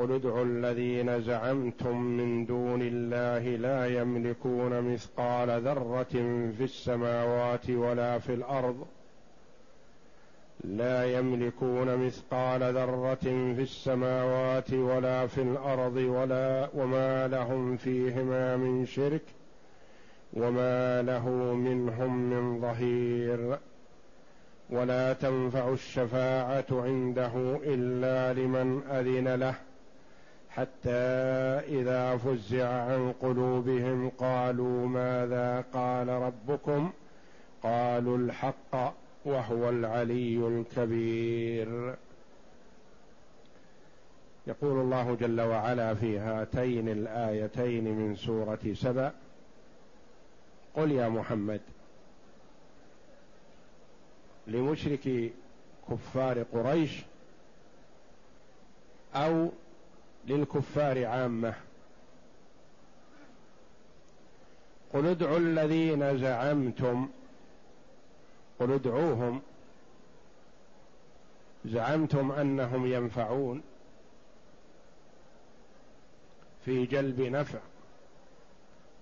قل ادعوا الذين زعمتم من دون الله لا يملكون مثقال ذرة في السماوات ولا في الأرض. لا يملكون مثقال ذرة في السماوات ولا في الأرض ولا وما لهم فيهما من شرك وما له منهم من ظهير. ولا تنفع الشفاعة عنده إلا لمن أذن له. حتى إذا فزع عن قلوبهم قالوا ماذا قال ربكم؟ قالوا الحق وهو العلي الكبير. يقول الله جل وعلا في هاتين الآيتين من سورة سبأ قل يا محمد لمشرك كفار قريش أو للكفار عامة. قل ادعوا الذين زعمتم. قل ادعوهم. زعمتم أنهم ينفعون. في جلب نفع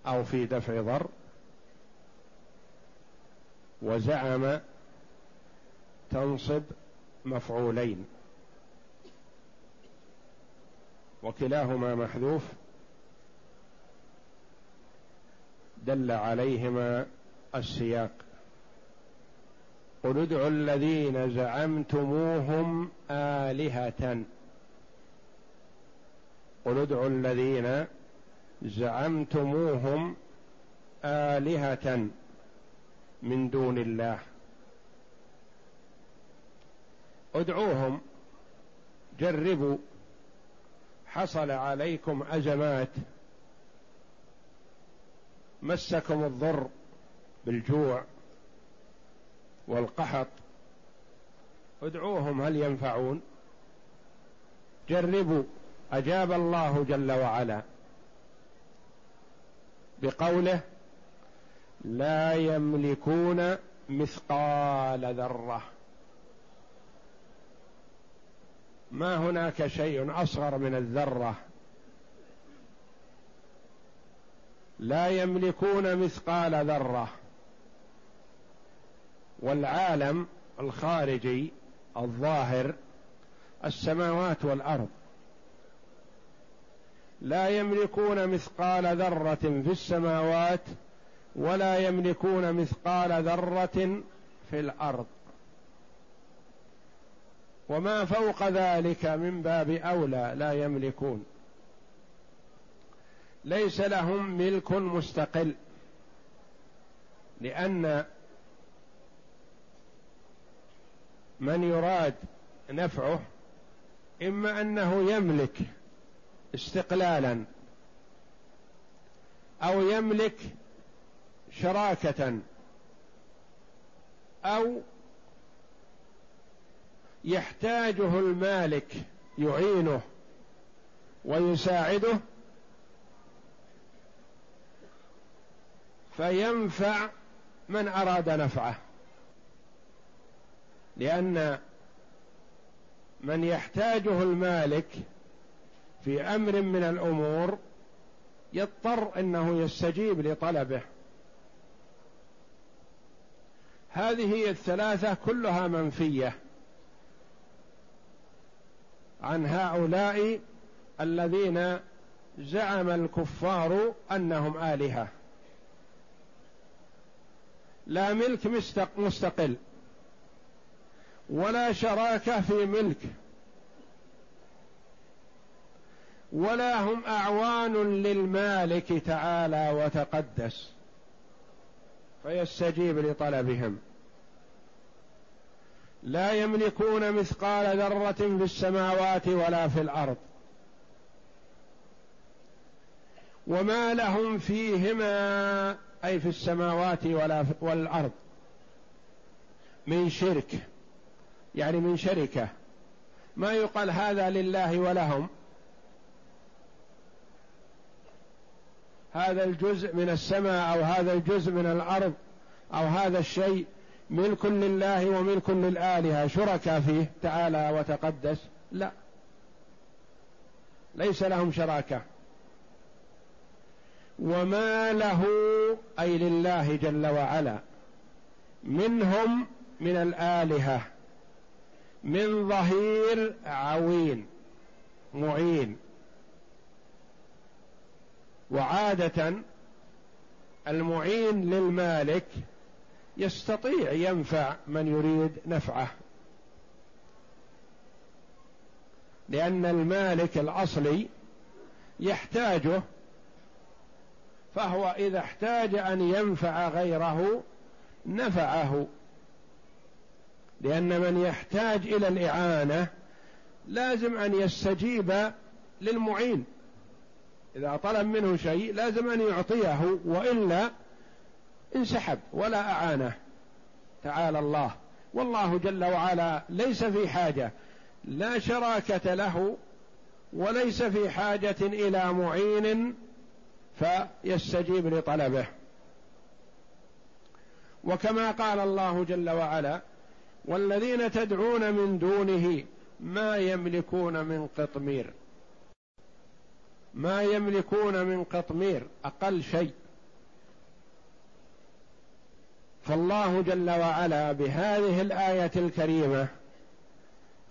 أو في دفع ضر. وزعم تنصب مفعولين. وكلاهما محذوف دل عليهما السياق. قل ادعوا الذين زعمتموهم آلهة. قل ادعوا الذين زعمتموهم آلهة من دون الله. ادعوهم جربوا حصل عليكم أزمات. مسكم الضر بالجوع والقحط. ادعوهم هل ينفعون؟ جربوا. أجاب الله جل وعلا بقوله لا يملكون مثقال ذرة. ما هناك شيء أصغر من الذرة. لا يملكون مثقال ذرة. والعالم الخارجي الظاهر السماوات والأرض. لا يملكون مثقال ذرة في السماوات ولا يملكون مثقال ذرة في الأرض. وما فوق ذلك من باب أولى لا يملكون. ليس لهم ملك مستقل لأن من يراد نفعه إما أنه يملك استقلالا أو يملك شراكه أو يحتاجه المالك يعينه ويساعده فينفع من أراد نفعه. لأن من يحتاجه المالك في أمر من الأمور يضطر إنه يستجيب لطلبه. هذه الثلاثة كلها منفية. عن هؤلاء الذين زعم الكفار أنهم آلهة. لا ملك مستقل ولا شراكة في ملك ولا هم أعوان للمالك تعالى وتقدس فيستجيب لطلبهم. لا يملكون مثقال ذرة في السماوات ولا في الأرض. وما لهم فيهما أي في السماوات ولا والأرض. من شرك يعني من شركة. ما يقال هذا لله ولهم. هذا الجزء من السماء أو هذا الجزء من الأرض أو هذا الشيء ملك لله وملك للآلهة. شركاء فيه تعالى وتقدس. لا. ليس لهم شراكة. وما له أي لله جل وعلا. منهم من الآلهة. من ظهير عوين. معين. وعادة المعين للمالك يستطيع ينفع من يريد نفعه. لأن المالك الأصلي يحتاجه فهو إذا احتاج أن ينفع غيره نفعه. لأن من يحتاج إلى الإعانة لازم أن يستجيب للمعين. إذا طلب منه شيء لازم أن يعطيه وإلا انسحب ولا أعانه. تعالى الله. والله جل وعلا ليس في حاجة لا شراكة له وليس في حاجة إلى معين فيستجيب لطلبه. وكما قال الله جل وعلا والذين تدعون من دونه ما يملكون من قطمير. ما يملكون من قطمير أقل شيء. فالله جل وعلا بهذه الآية الكريمة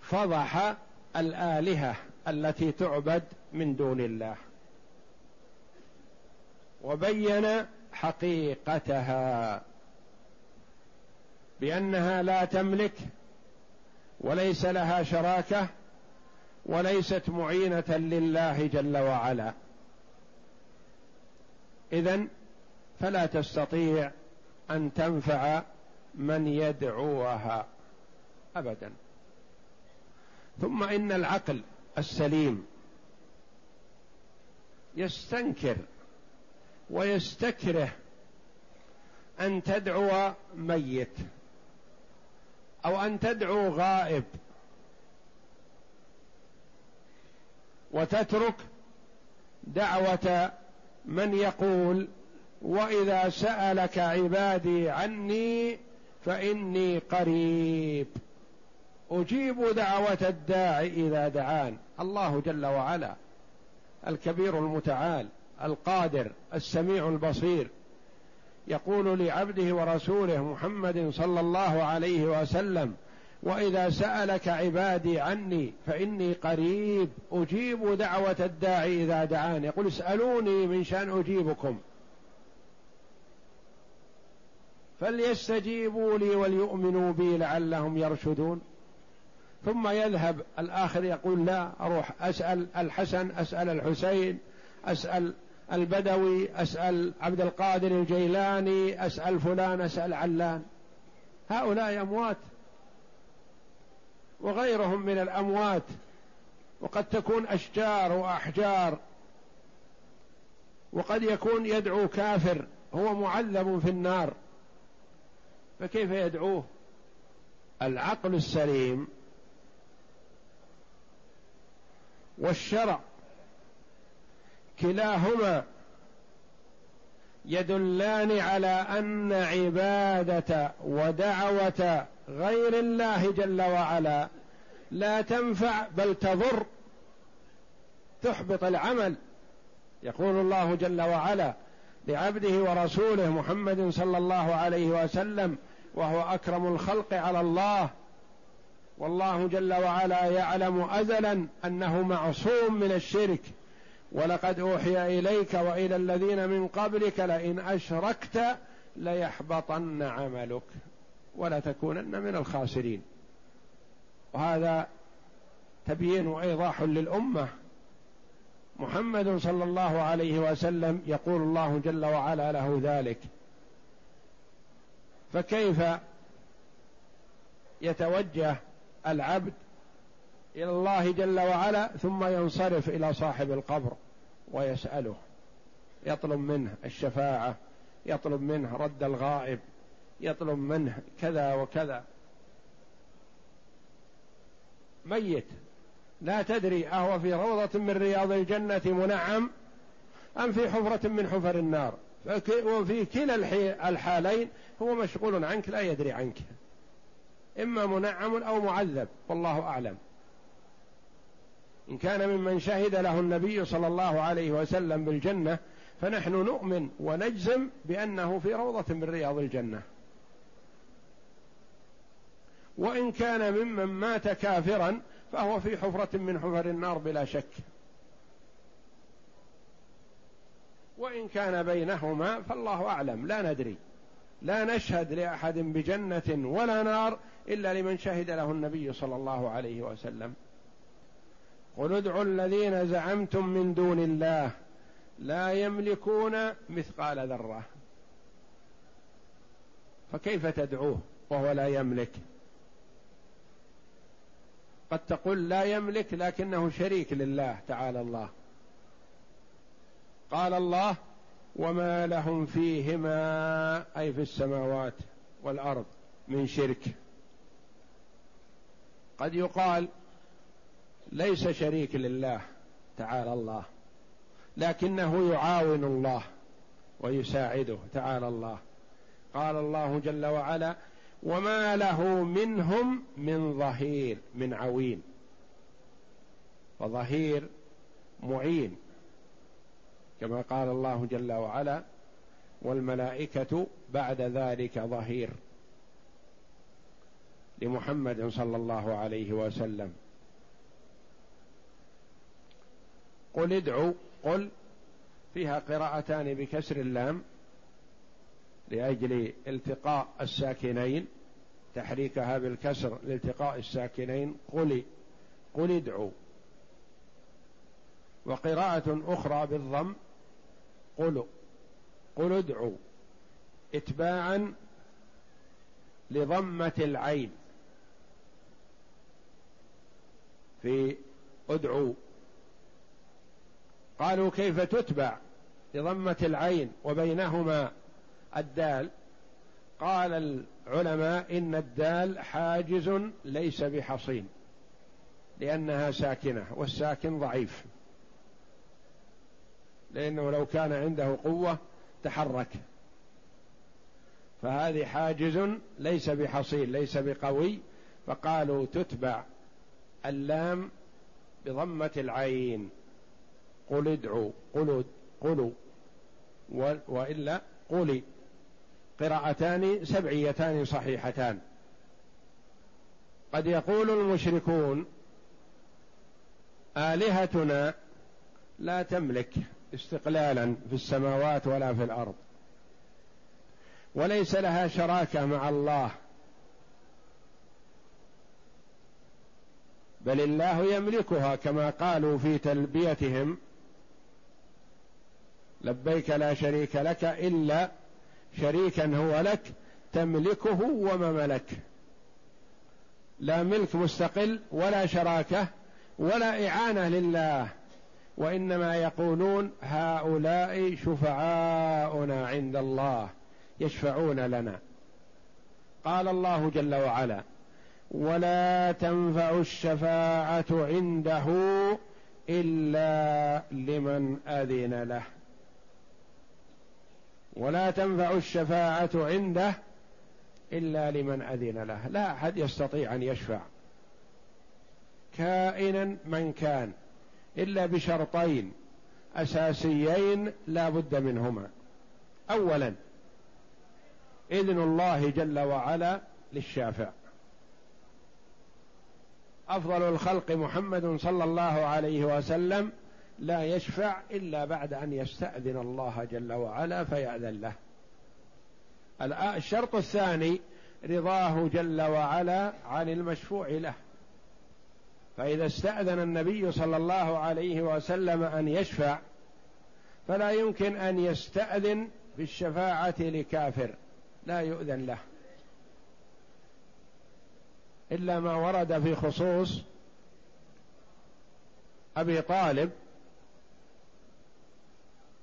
فضح الآلهة التي تعبد من دون الله وبين حقيقتها بأنها لا تملك وليس لها شراكة وليست معينة لله جل وعلا. اذا فلا تستطيع أن تنفع من يدعوها. ابدا. ثم إن العقل السليم يستنكر ويستكره أن تدعو ميت أو أن تدعو غائب وتترك دعوة من يقول وإذا سألك عبادي عني فإني قريب. أجيب دعوة الداعي إذا دعان. الله جل وعلا الكبير المتعال القادر السميع البصير يقول لعبده ورسوله محمد صلى الله عليه وسلم وإذا سألك عبادي عني فإني قريب. أجيب دعوة الداعي إذا دعان. يقول اسألوني من شأن أجيبكم. فليستجيبوا لي وليؤمنوا بي لعلهم يرشدون. ثم يذهب الآخر يقول لا أروح أسأل الحسن أسأل الحسين أسأل البدوي أسأل عبد القادر الجيلاني أسأل فلان أسأل علان. هؤلاء أموات وغيرهم من الأموات وقد تكون أشجار وأحجار وقد يكون يدعو كافر هو معذب في النار. فكيف يدعوه؟ العقل السليم والشرع كلاهما يدلان على أن عبادة ودعوة غير الله جل وعلا لا تنفع بل تضر تحبط العمل. يقول الله جل وعلا لعبده ورسوله محمد صلى الله عليه وسلم وهو أكرم الخلق على الله. والله جل وعلا يعلم ازلا أنه معصوم من الشرك. ولقد أوحي إليك وإلى الذين من قبلك لئن أشركت ليحبطن عملك ولتكونن من الخاسرين. وهذا تبيين وإيضاح للأمة. محمد صلى الله عليه وسلم يقول الله جل وعلا له ذلك. فكيف يتوجه العبد إلى الله جل وعلا ثم ينصرف إلى صاحب القبر ويسأله؟ يطلب منه الشفاعة يطلب منه رد الغائب يطلب منه كذا وكذا. ميت. لا تدري أهو في روضة من رياض الجنة منعم أم في حفرة من حفر النار. وفي كلا الحالين هو مشغول عنك لا يدري عنك. إما منعم أو معذب والله أعلم. إن كان ممن شهد له النبي صلى الله عليه وسلم بالجنة فنحن نؤمن ونجزم بأنه في روضة من رياض الجنة. وإن كان ممن مات كافرا فهو في حفرة من حفر النار بلا شك. وإن كان بينهما فالله أعلم. لا ندري. لا نشهد لأحد بجنة ولا نار إلا لمن شهد له النبي صلى الله عليه وسلم. قل ادعوا الذين زعمتم من دون الله لا يملكون مثقال ذرة. فكيف تدعوه وهو لا يملك؟ قد تقول لا يملك لكنه شريك لله تعالى الله. قال الله وما لهم فيهما أي في السماوات والأرض من شرك. قد يقال ليس شريك لله تعالى الله لكنه يعاون الله ويساعده تعالى الله. قال الله جل وعلا وما له منهم من ظهير من عوين. وظهير معين. كما قال الله جل وعلا والملائكة بعد ذلك ظهير. لمحمد صلى الله عليه وسلم. قل ادعوا قل فيها قراءتان بكسر اللام لأجل التقاء الساكنين تحريكها بالكسر لالتقاء الساكنين. قل قل ادعوا وقراءة أخرى بالضم قل قل ادعوا اتباعا لضمة العين في ادعوا. قالوا كيف تتبع لضمة العين وبينهما الدال؟ قال العلماء إن الدال حاجز ليس بحصين لأنها ساكنة والساكن ضعيف. لأنه لو كان عنده قوة تحرك. فهذه حاجز ليس بحصين ليس بقوي. فقالوا تتبع اللام بضمة العين. قل ادعوا قلوا قلوا. وإلا قولي. قراءتان سبعيتان صحيحتان. قد يقول المشركون آلهتنا لا تملك. استقلالا في السماوات ولا في الأرض. وليس لها شراكة مع الله. بل الله يملكها كما قالوا في تلبيتهم. لبيك لا شريك لك إلا شريكا هو لك تملكه وما ملك لا ملك مستقل ولا شراكة ولا إعانة لله. وإنما يقولون هؤلاء شفعاؤنا عند الله يشفعون لنا. قال الله جل وعلا ولا تنفع الشفاعة عنده إلا لمن أذن له. ولا تنفع الشفاعة عنده إلا لمن أذن له. لا أحد يستطيع أن يشفع. كائنا من كان. إلا بشرطين أساسيين لا بد منهما. أولا إذن الله جل وعلا للشافع. أفضل الخلق محمد صلى الله عليه وسلم لا يشفع إلا بعد أن يستأذن الله جل وعلا فيأذن له. الشرط الثاني رضاه جل وعلا عن المشفوع له. فإذا استأذن النبي صلى الله عليه وسلم أن يشفع فلا يمكن أن يستأذن بالشفاعة لكافر. لا يؤذن له. إلا ما ورد في خصوص أبي طالب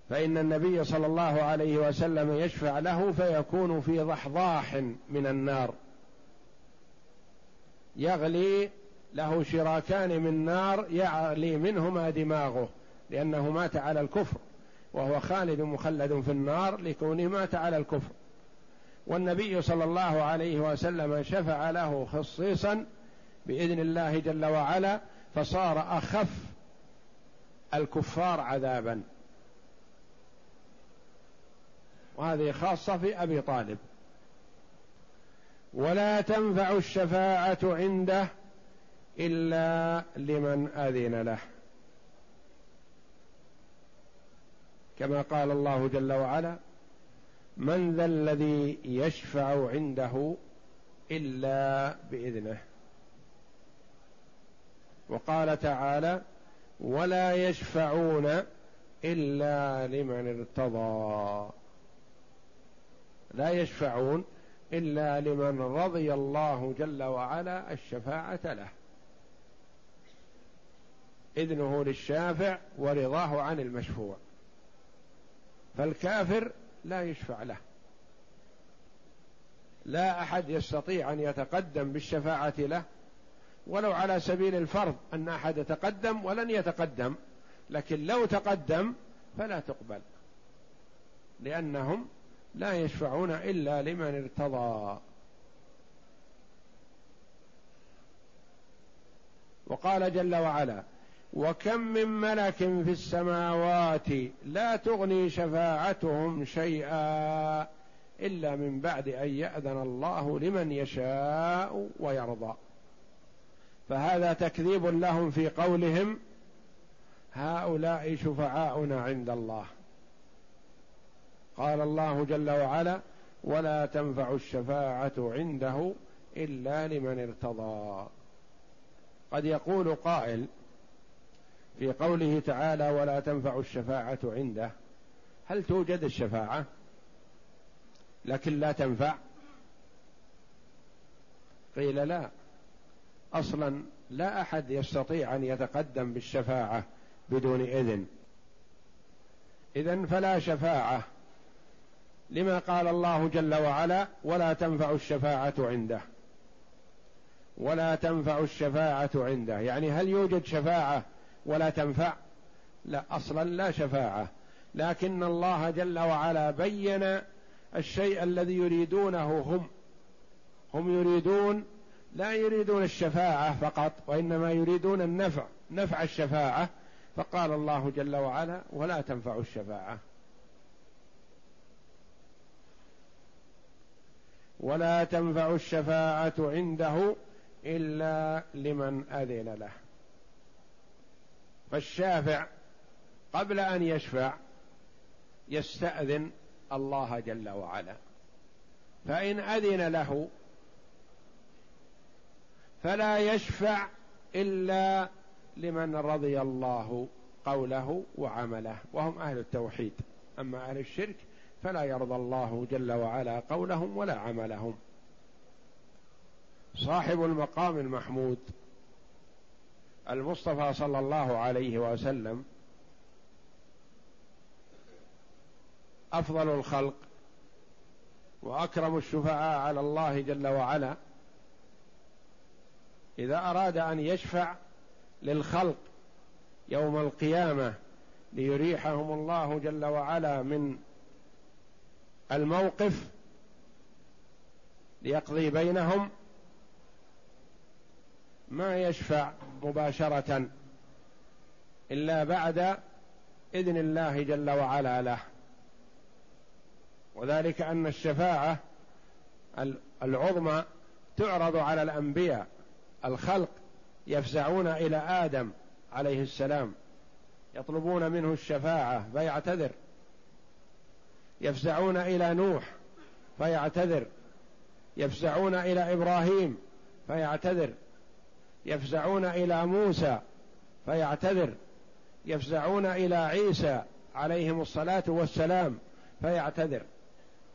فإن النبي صلى الله عليه وسلم يشفع له فيكون في ضحضاح من النار. يغلي له شراكان من نار يعلي منهما دماغه لأنه مات على الكفر وهو خالد مخلد في النار لكونه مات على الكفر. والنبي صلى الله عليه وسلم شفع له خصيصا بإذن الله جل وعلا فصار أخف الكفار عذابا. وهذه خاصة في أبي طالب. ولا تنفع الشفاعة عنده إلا لمن أذن له. كما قال الله جل وعلا من ذا الذي يشفع عنده إلا بإذنه. وقال تعالى ولا يشفعون إلا لمن ارتضى. لا يشفعون إلا لمن رضي الله جل وعلا الشفاعة له. إذنه للشافع ورضاه عن المشفوع. فالكافر لا يشفع له. لا أحد يستطيع أن يتقدم بالشفاعة له ولو على سبيل الفرض أن أحد يتقدم ولن يتقدم لكن لو تقدم فلا تقبل لأنهم لا يشفعون إلا لمن ارتضى. وقال جل وعلا وكم من ملك في السماوات لا تغني شفاعتهم شيئا إلا من بعد أن يأذن الله لمن يشاء ويرضى. فهذا تكذيب لهم في قولهم هؤلاء شفعاؤنا عند الله. قال الله جل وعلا ولا تنفع الشفاعة عنده إلا لمن ارتضى. قد يقول قائل في قوله تعالى ولا تنفع الشفاعة عنده. هل توجد الشفاعة؟ لكن لا تنفع. قيل لا. أصلا لا أحد يستطيع أن يتقدم بالشفاعة بدون إذن. اذا فلا شفاعة. لما قال الله جل وعلا ولا تنفع الشفاعة عنده. ولا تنفع الشفاعة عنده. يعني هل يوجد شفاعة ولا تنفع. لا أصلا لا شفاعة. لكن الله جل وعلا بين الشيء الذي يريدونه هم. هم يريدون لا يريدون الشفاعة فقط وإنما يريدون النفع نفع الشفاعة. فقال الله جل وعلا ولا تنفع الشفاعة. ولا تنفع الشفاعة عنده إلا لمن أذن له. فالشافع قبل أن يشفع يستأذن الله جل وعلا. فإن أذن له فلا يشفع إلا لمن رضي الله قوله وعمله وهم أهل التوحيد. أما أهل الشرك فلا يرضى الله جل وعلا قولهم ولا عملهم. صاحب المقام المحمود المصطفى صلى الله عليه وسلم أفضل الخلق وأكرم الشفعاء على الله جل وعلا إذا أراد أن يشفع للخلق يوم القيامة ليريحهم الله جل وعلا من الموقف ليقضي بينهم ما يشفع مباشرة إلا بعد إذن الله جل وعلا له. وذلك أن الشفاعة العظمى تعرض على الأنبياء الخلق يفزعون إلى آدم عليه السلام يطلبون منه الشفاعة فيعتذر يفزعون إلى نوح فيعتذر يفزعون إلى إبراهيم فيعتذر يفزعون إلى موسى فيعتذر يفزعون إلى عيسى عليهم الصلاة والسلام فيعتذر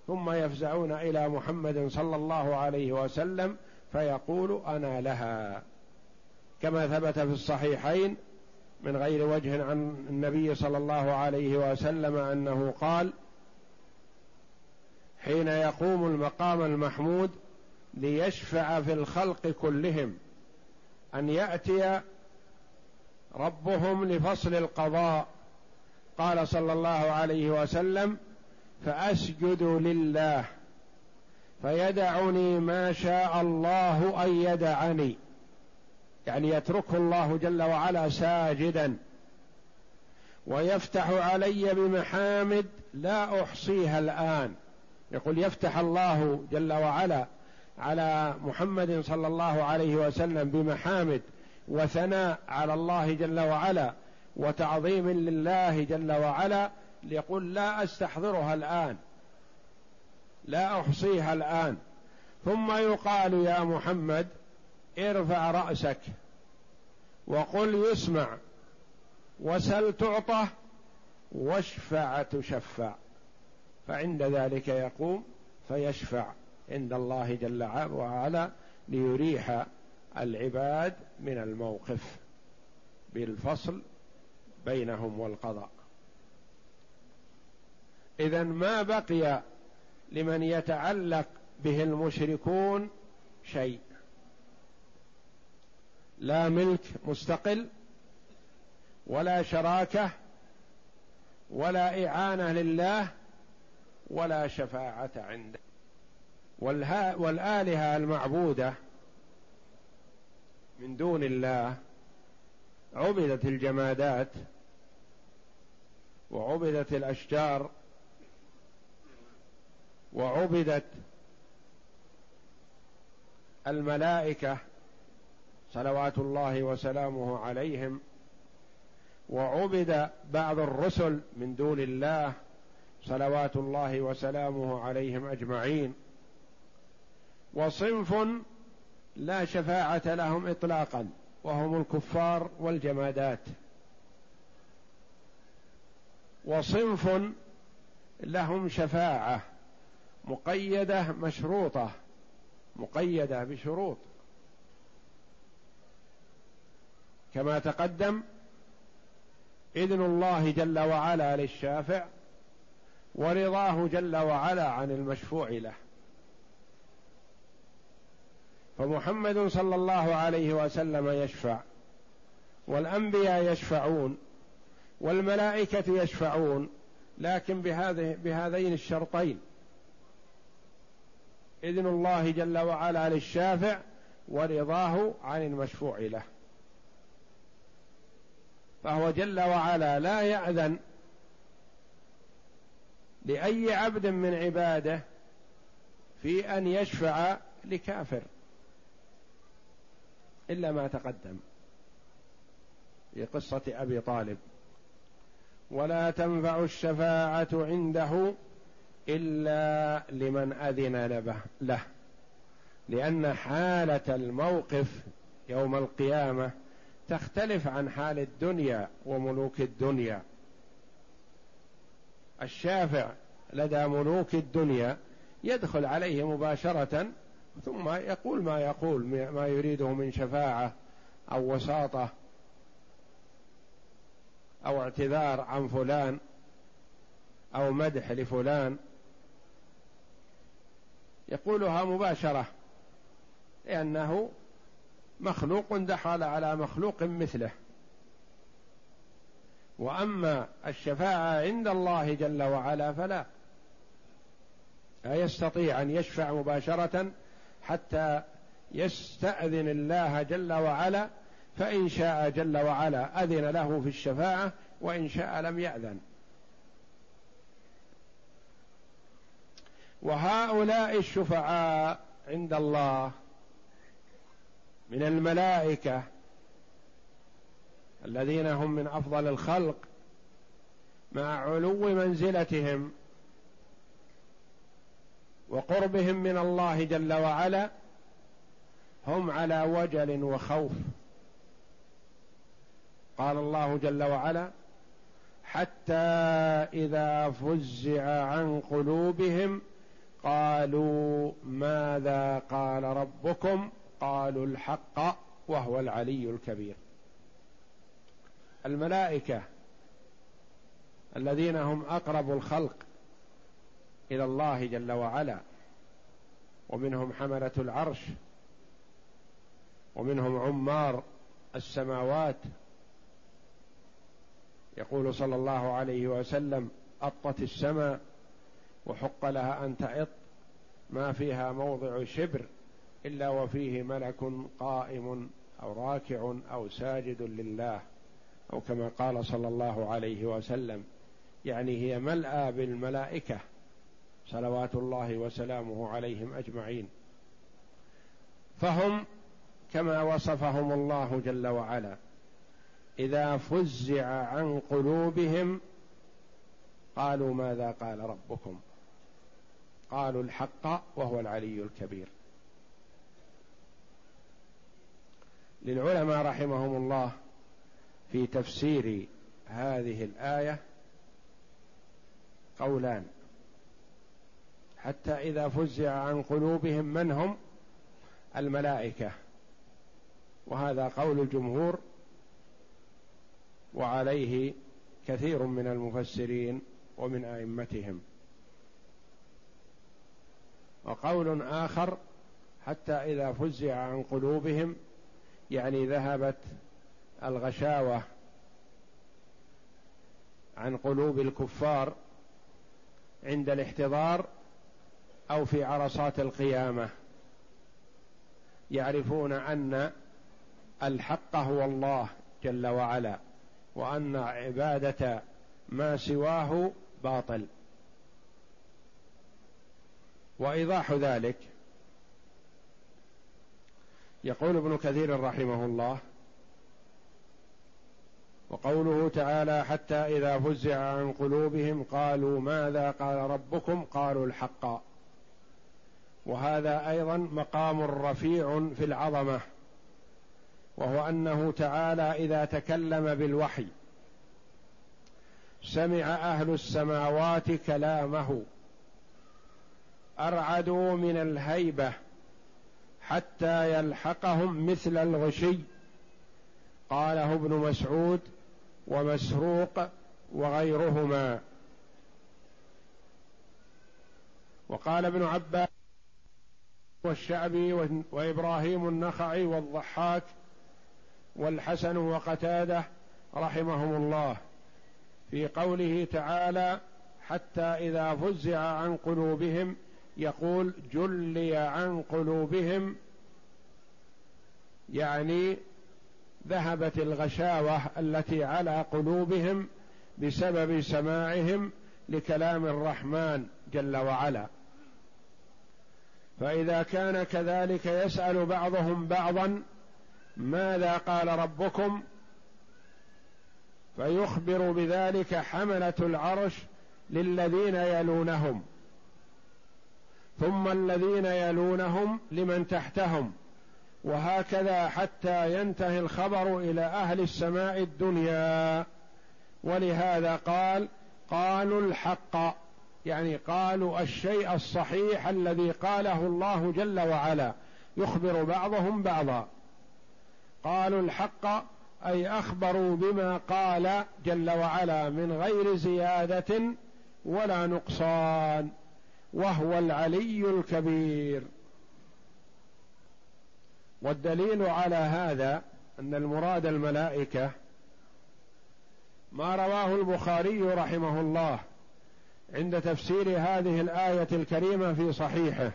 ثم يفزعون إلى محمد صلى الله عليه وسلم فيقول أنا لها. كما ثبت في الصحيحين من غير وجه عن النبي صلى الله عليه وسلم أنه قال حين يقوم المقام المحمود ليشفع في الخلق كلهم أن يأتي ربهم لفصل القضاء. قال صلى الله عليه وسلم فأسجد لله فيدعني ما شاء الله أن يدعني. يعني يتركه الله جل وعلا ساجدا. ويفتح علي بمحامد لا أحصيها الآن. يقول يفتح الله جل وعلا على محمد صلى الله عليه وسلم بمحامد وثناء على الله جل وعلا وتعظيم لله جل وعلا ليقول لا أستحضرها الآن لا أحصيها الآن. ثم يقال يا محمد ارفع رأسك وقل يسمع وسل تعطى واشفع تشفع فعند ذلك يقوم فيشفع. عند الله جل وعلا ليريح العباد من الموقف بالفصل بينهم والقضاء. اذا ما بقي لمن يتعلق به المشركون شيء. لا ملك مستقل ولا شراكة ولا إعانة لله ولا شفاعة عنده. والآلهة المعبودة من دون الله عبدت الجمادات وعبدت الأشجار وعبدت الملائكة صلوات الله وسلامه عليهم وعبد بعض الرسل من دون الله صلوات الله وسلامه عليهم أجمعين وصنف لا شفاعة لهم اطلاقا وهم الكفار والجمادات. وصنف لهم شفاعة مقيدة مشروطة مقيدة بشروط. كما تقدم إذن الله جل وعلا للشافع ورضاه جل وعلا عن المشفوع له. فمحمد صلى الله عليه وسلم يشفع والأنبياء يشفعون والملائكة يشفعون لكن بهذه بهذين الشرطين. إذن الله جل وعلا للشافع ورضاه عن المشفوع له. فهو جل وعلا لا يأذن لأي عبد من عباده في أن يشفع لكافر. إلا ما تقدم في قصة أبي طالب. ولا تنفع الشفاعة عنده إلا لمن أذن له لأن حالة الموقف يوم القيامة تختلف عن حال الدنيا وملوك الدنيا. الشافع لدى ملوك الدنيا يدخل عليه مباشرة ثم يقول ما يقول ما يريده من شفاعة أو وساطة أو اعتذار عن فلان أو مدح لفلان. يقولها مباشرة لأنه مخلوق دخل على مخلوق مثله. وأما الشفاعة عند الله جل وعلا فلا لا يستطيع أن يشفع مباشرة حتى يستأذن الله جل وعلا فإن شاء جل وعلا أذن له في الشفاعة وإن شاء لم يأذن. وهؤلاء الشفعاء عند الله من الملائكة الذين هم من أفضل الخلق مع علو منزلتهم. وقربهم من الله جل وعلا هم على وجل وخوف. قال الله جل وعلا حتى إذا فزع عن قلوبهم قالوا ماذا قال ربكم؟ قالوا الحق وهو العلي الكبير. الملائكة الذين هم أقرب الخلق إلى الله جل وعلا. ومنهم حملة العرش. ومنهم عمار السماوات. يقول صلى الله عليه وسلم أطت السماء وحق لها أن تعط. ما فيها موضع شبر إلا وفيه ملك قائم أو راكع أو ساجد لله. أو كما قال صلى الله عليه وسلم يعني هي ملأى بالملائكة. صلوات الله وسلامه عليهم أجمعين. فهم كما وصفهم الله جل وعلا. إذا فزع عن قلوبهم قالوا ماذا قال ربكم؟ قالوا الحق وهو العلي الكبير. للعلماء رحمهم الله في تفسير هذه الآية قولان. حتى إذا فزع عن قلوبهم من هم؟ الملائكة. وهذا قول الجمهور وعليه كثير من المفسرين ومن أئمتهم. وقول آخر حتى إذا فزع عن قلوبهم يعني ذهبت الغشاوة عن قلوب الكفار عند الاحتضار أو في عرصات القيامة يعرفون أن الحق هو الله جل وعلا وأن عبادة ما سواه باطل. وإيضاح ذلك يقول ابن كثير رحمه الله وقوله تعالى حتى إذا فزع عن قلوبهم قالوا ماذا قال ربكم؟ قالوا الحق. وهذا أيضا مقام رفيع في العظمة وهو أنه تعالى إذا تكلم بالوحي سمع أهل السماوات كلامه أرعدوا من الهيبة حتى يلحقهم مثل الغشي قاله ابن مسعود ومسروق وغيرهما. وقال ابن عباس والشعبي وإبراهيم النخعي والضحاك والحسن وقتادة رحمهم الله. في قوله تعالى حتى إذا فزع عن قلوبهم يقول جلي عن قلوبهم يعني ذهبت الغشاوة التي على قلوبهم بسبب سماعهم لكلام الرحمن جل وعلا. فإذا كان كذلك يسأل بعضهم بعضا ماذا قال ربكم؟ فيخبر بذلك حملة العرش للذين يلونهم. ثم الذين يلونهم لمن تحتهم. وهكذا حتى ينتهي الخبر إلى أهل السماء الدنيا. ولهذا قال قالوا الحق. يعني قالوا الشيء الصحيح الذي قاله الله جل وعلا يخبر بعضهم بعضا. قالوا الحق أي أخبروا بما قال جل وعلا من غير زيادة ولا نقصان وهو العلي الكبير. والدليل على هذا أن المراد الملائكة ما رواه البخاري رحمه الله عند تفسير هذه الآية الكريمة في صحيحه.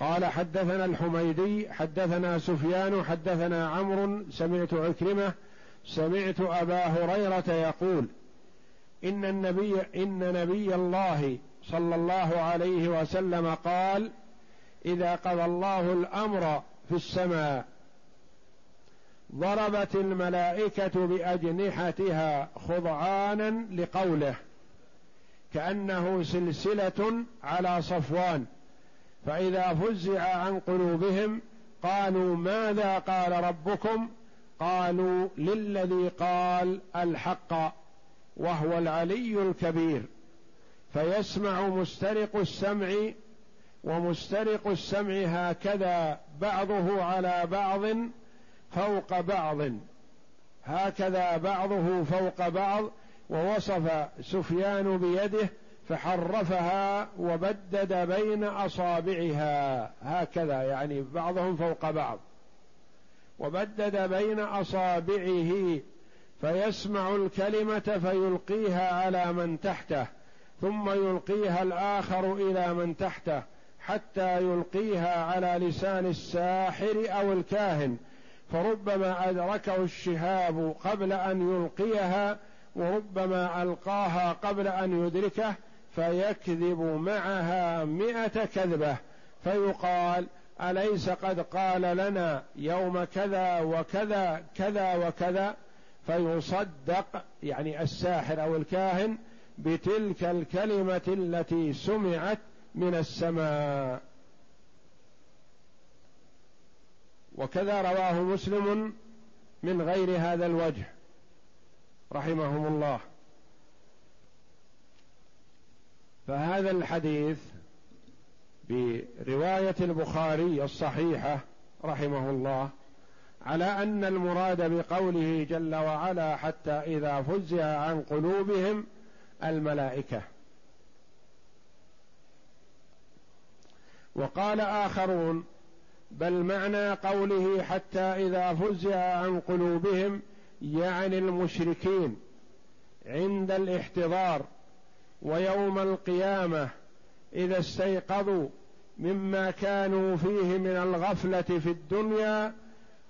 قال حدثنا الحميدي حدثنا سفيان حدثنا عمرو سمعت عكرمة سمعت أبا هريرة يقول إن النبي إن نبي الله صلى الله عليه وسلم قال إذا قضى الله الأمر في السماء ضربت الملائكة بأجنحتها خضعانا لقوله كأنه سلسلة على صفوان. فإذا فزع عن قلوبهم قالوا ماذا قال ربكم؟ قالوا للذي قال الحق وهو العلي الكبير. فيسمع مسترق السمع ومسترق السمع هكذا بعضه على بعض فوق بعض. هكذا بعضه فوق بعض ووصف سفيان بيده فحرفها وبدد بين أصابعها. هكذا يعني بعضهم فوق بعض. وبدد بين أصابعه فيسمع الكلمة فيلقيها على من تحته ثم يلقيها الآخر إلى من تحته حتى يلقيها على لسان الساحر أو الكاهن. فربما أدركه الشهاب قبل أن يلقيها وربما ألقاها قبل أن يدركه فيكذب معها مئة كذبة. فيقال أليس قد قال لنا يوم كذا وكذا كذا وكذا؟ فيصدق يعني الساحر أو الكاهن بتلك الكلمة التي سمعت من السماء. وكذا رواه مسلم من غير هذا الوجه رحمهم الله. فهذا الحديث برواية البخاري الصحيحة رحمه الله على أن المراد بقوله جل وعلا حتى إذا فزع عن قلوبهم الملائكة. وقال آخرون بل معنى قوله حتى إذا فزع عن قلوبهم يعني المشركين عند الاحتضار ويوم القيامة إذا استيقظوا مما كانوا فيه من الغفلة في الدنيا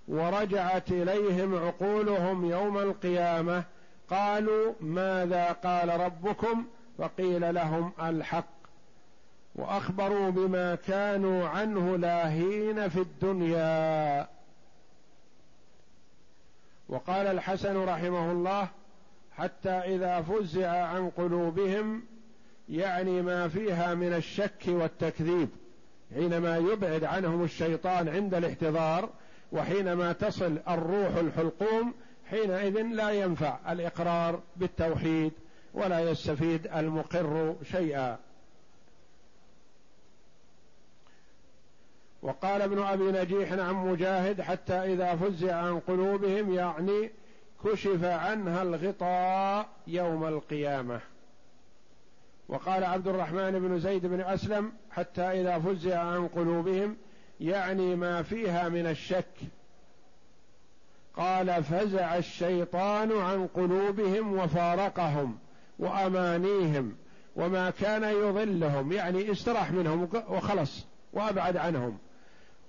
ورجعت إليهم عقولهم يوم القيامة قالوا ماذا قال ربكم فقيل لهم الحق. وأخبروا بما كانوا عنه لاهين في الدنيا. وقال الحسن رحمه الله حتى إذا فزع عن قلوبهم يعني ما فيها من الشك والتكذيب حينما يبعد عنهم الشيطان عند الاحتضار وحينما تصل الروح الحلقوم حينئذ لا ينفع الإقرار بالتوحيد ولا يستفيد المقر شيئا. وقال ابن أبي نجيح عن مجاهد حتى إذا فزع عن قلوبهم يعني كشف عنها الغطاء يوم القيامة. وقال عبد الرحمن بن زيد بن أسلم حتى إذا فزع عن قلوبهم يعني ما فيها من الشك. قال فزع الشيطان عن قلوبهم وفارقهم وأمانيهم وما كان يضلهم يعني استراح منهم وخلص وأبعد عنهم.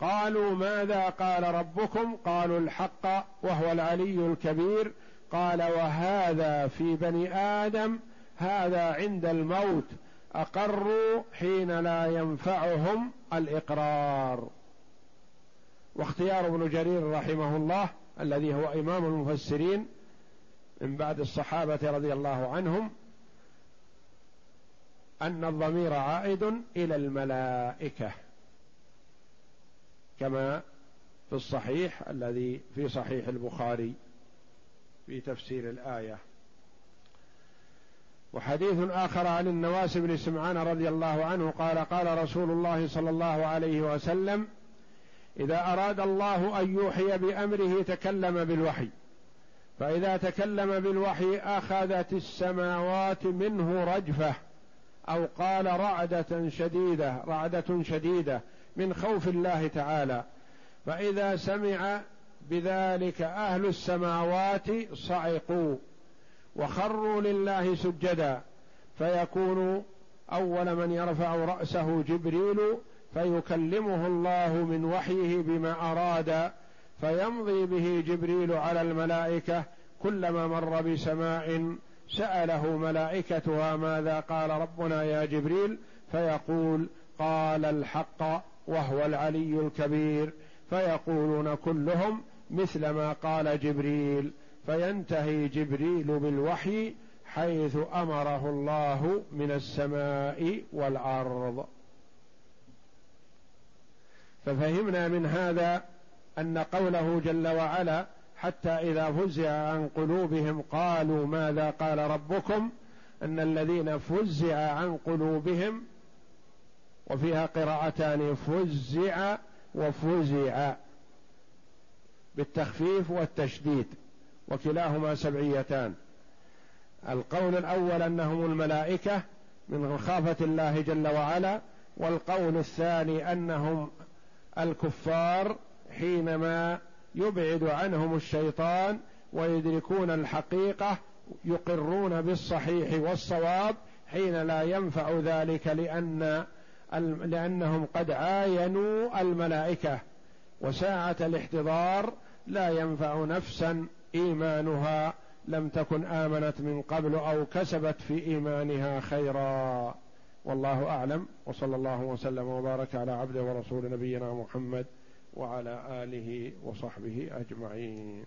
قالوا ماذا قال ربكم؟ قالوا الحق وهو العلي الكبير. قال وهذا في بني آدم هذا عند الموت أقروا حين لا ينفعهم الإقرار. واختيار ابن جرير رحمه الله الذي هو إمام المفسرين من بعد الصحابة رضي الله عنهم أن الضمير عائد إلى الملائكة. كما في الصحيح الذي في صحيح البخاري في تفسير الآية. وحديث آخر عن النواس بن سمعان رضي الله عنه قال قال رسول الله صلى الله عليه وسلم إذا أراد الله أن يوحي بأمره تكلم بالوحي فإذا تكلم بالوحي أخذت السماوات منه رجفة أو قال رعدة شديدة رعدة شديدة من خوف الله تعالى. فإذا سمع بذلك أهل السماوات صعقوا وخروا لله سجدا. فيكون أول من يرفع رأسه جبريل فيكلمه الله من وحيه بما أراد. فيمضي به جبريل على الملائكة كلما مر بسماء سأله ملائكتها ماذا قال ربنا يا جبريل؟ فيقول قال الحق. وهو العلي الكبير فيقولون كلهم مثل ما قال جبريل فينتهي جبريل بالوحي حيث أمره الله من السماء والأرض. ففهمنا من هذا أن قوله جل وعلا حتى إذا فزع عن قلوبهم قالوا ماذا قال ربكم؟ أن الذين فزع عن قلوبهم وفيها قراءتان فزع وفزع بالتخفيف والتشديد وكلاهما سبعيتان. القول الأول أنهم الملائكة من خافه الله جل وعلا والقول الثاني أنهم الكفار حينما يبعد عنهم الشيطان ويدركون الحقيقة يقرون بالصحيح والصواب حين لا ينفع ذلك لأن لأنهم قد عاينوا الملائكة وساعة الاحتضار لا ينفع نفسا إيمانها لم تكن آمنت من قبل أو كسبت في إيمانها خيرا. والله أعلم وصلى الله وسلم وبارك على عبده ورسول نبينا محمد وعلى آله وصحبه أجمعين.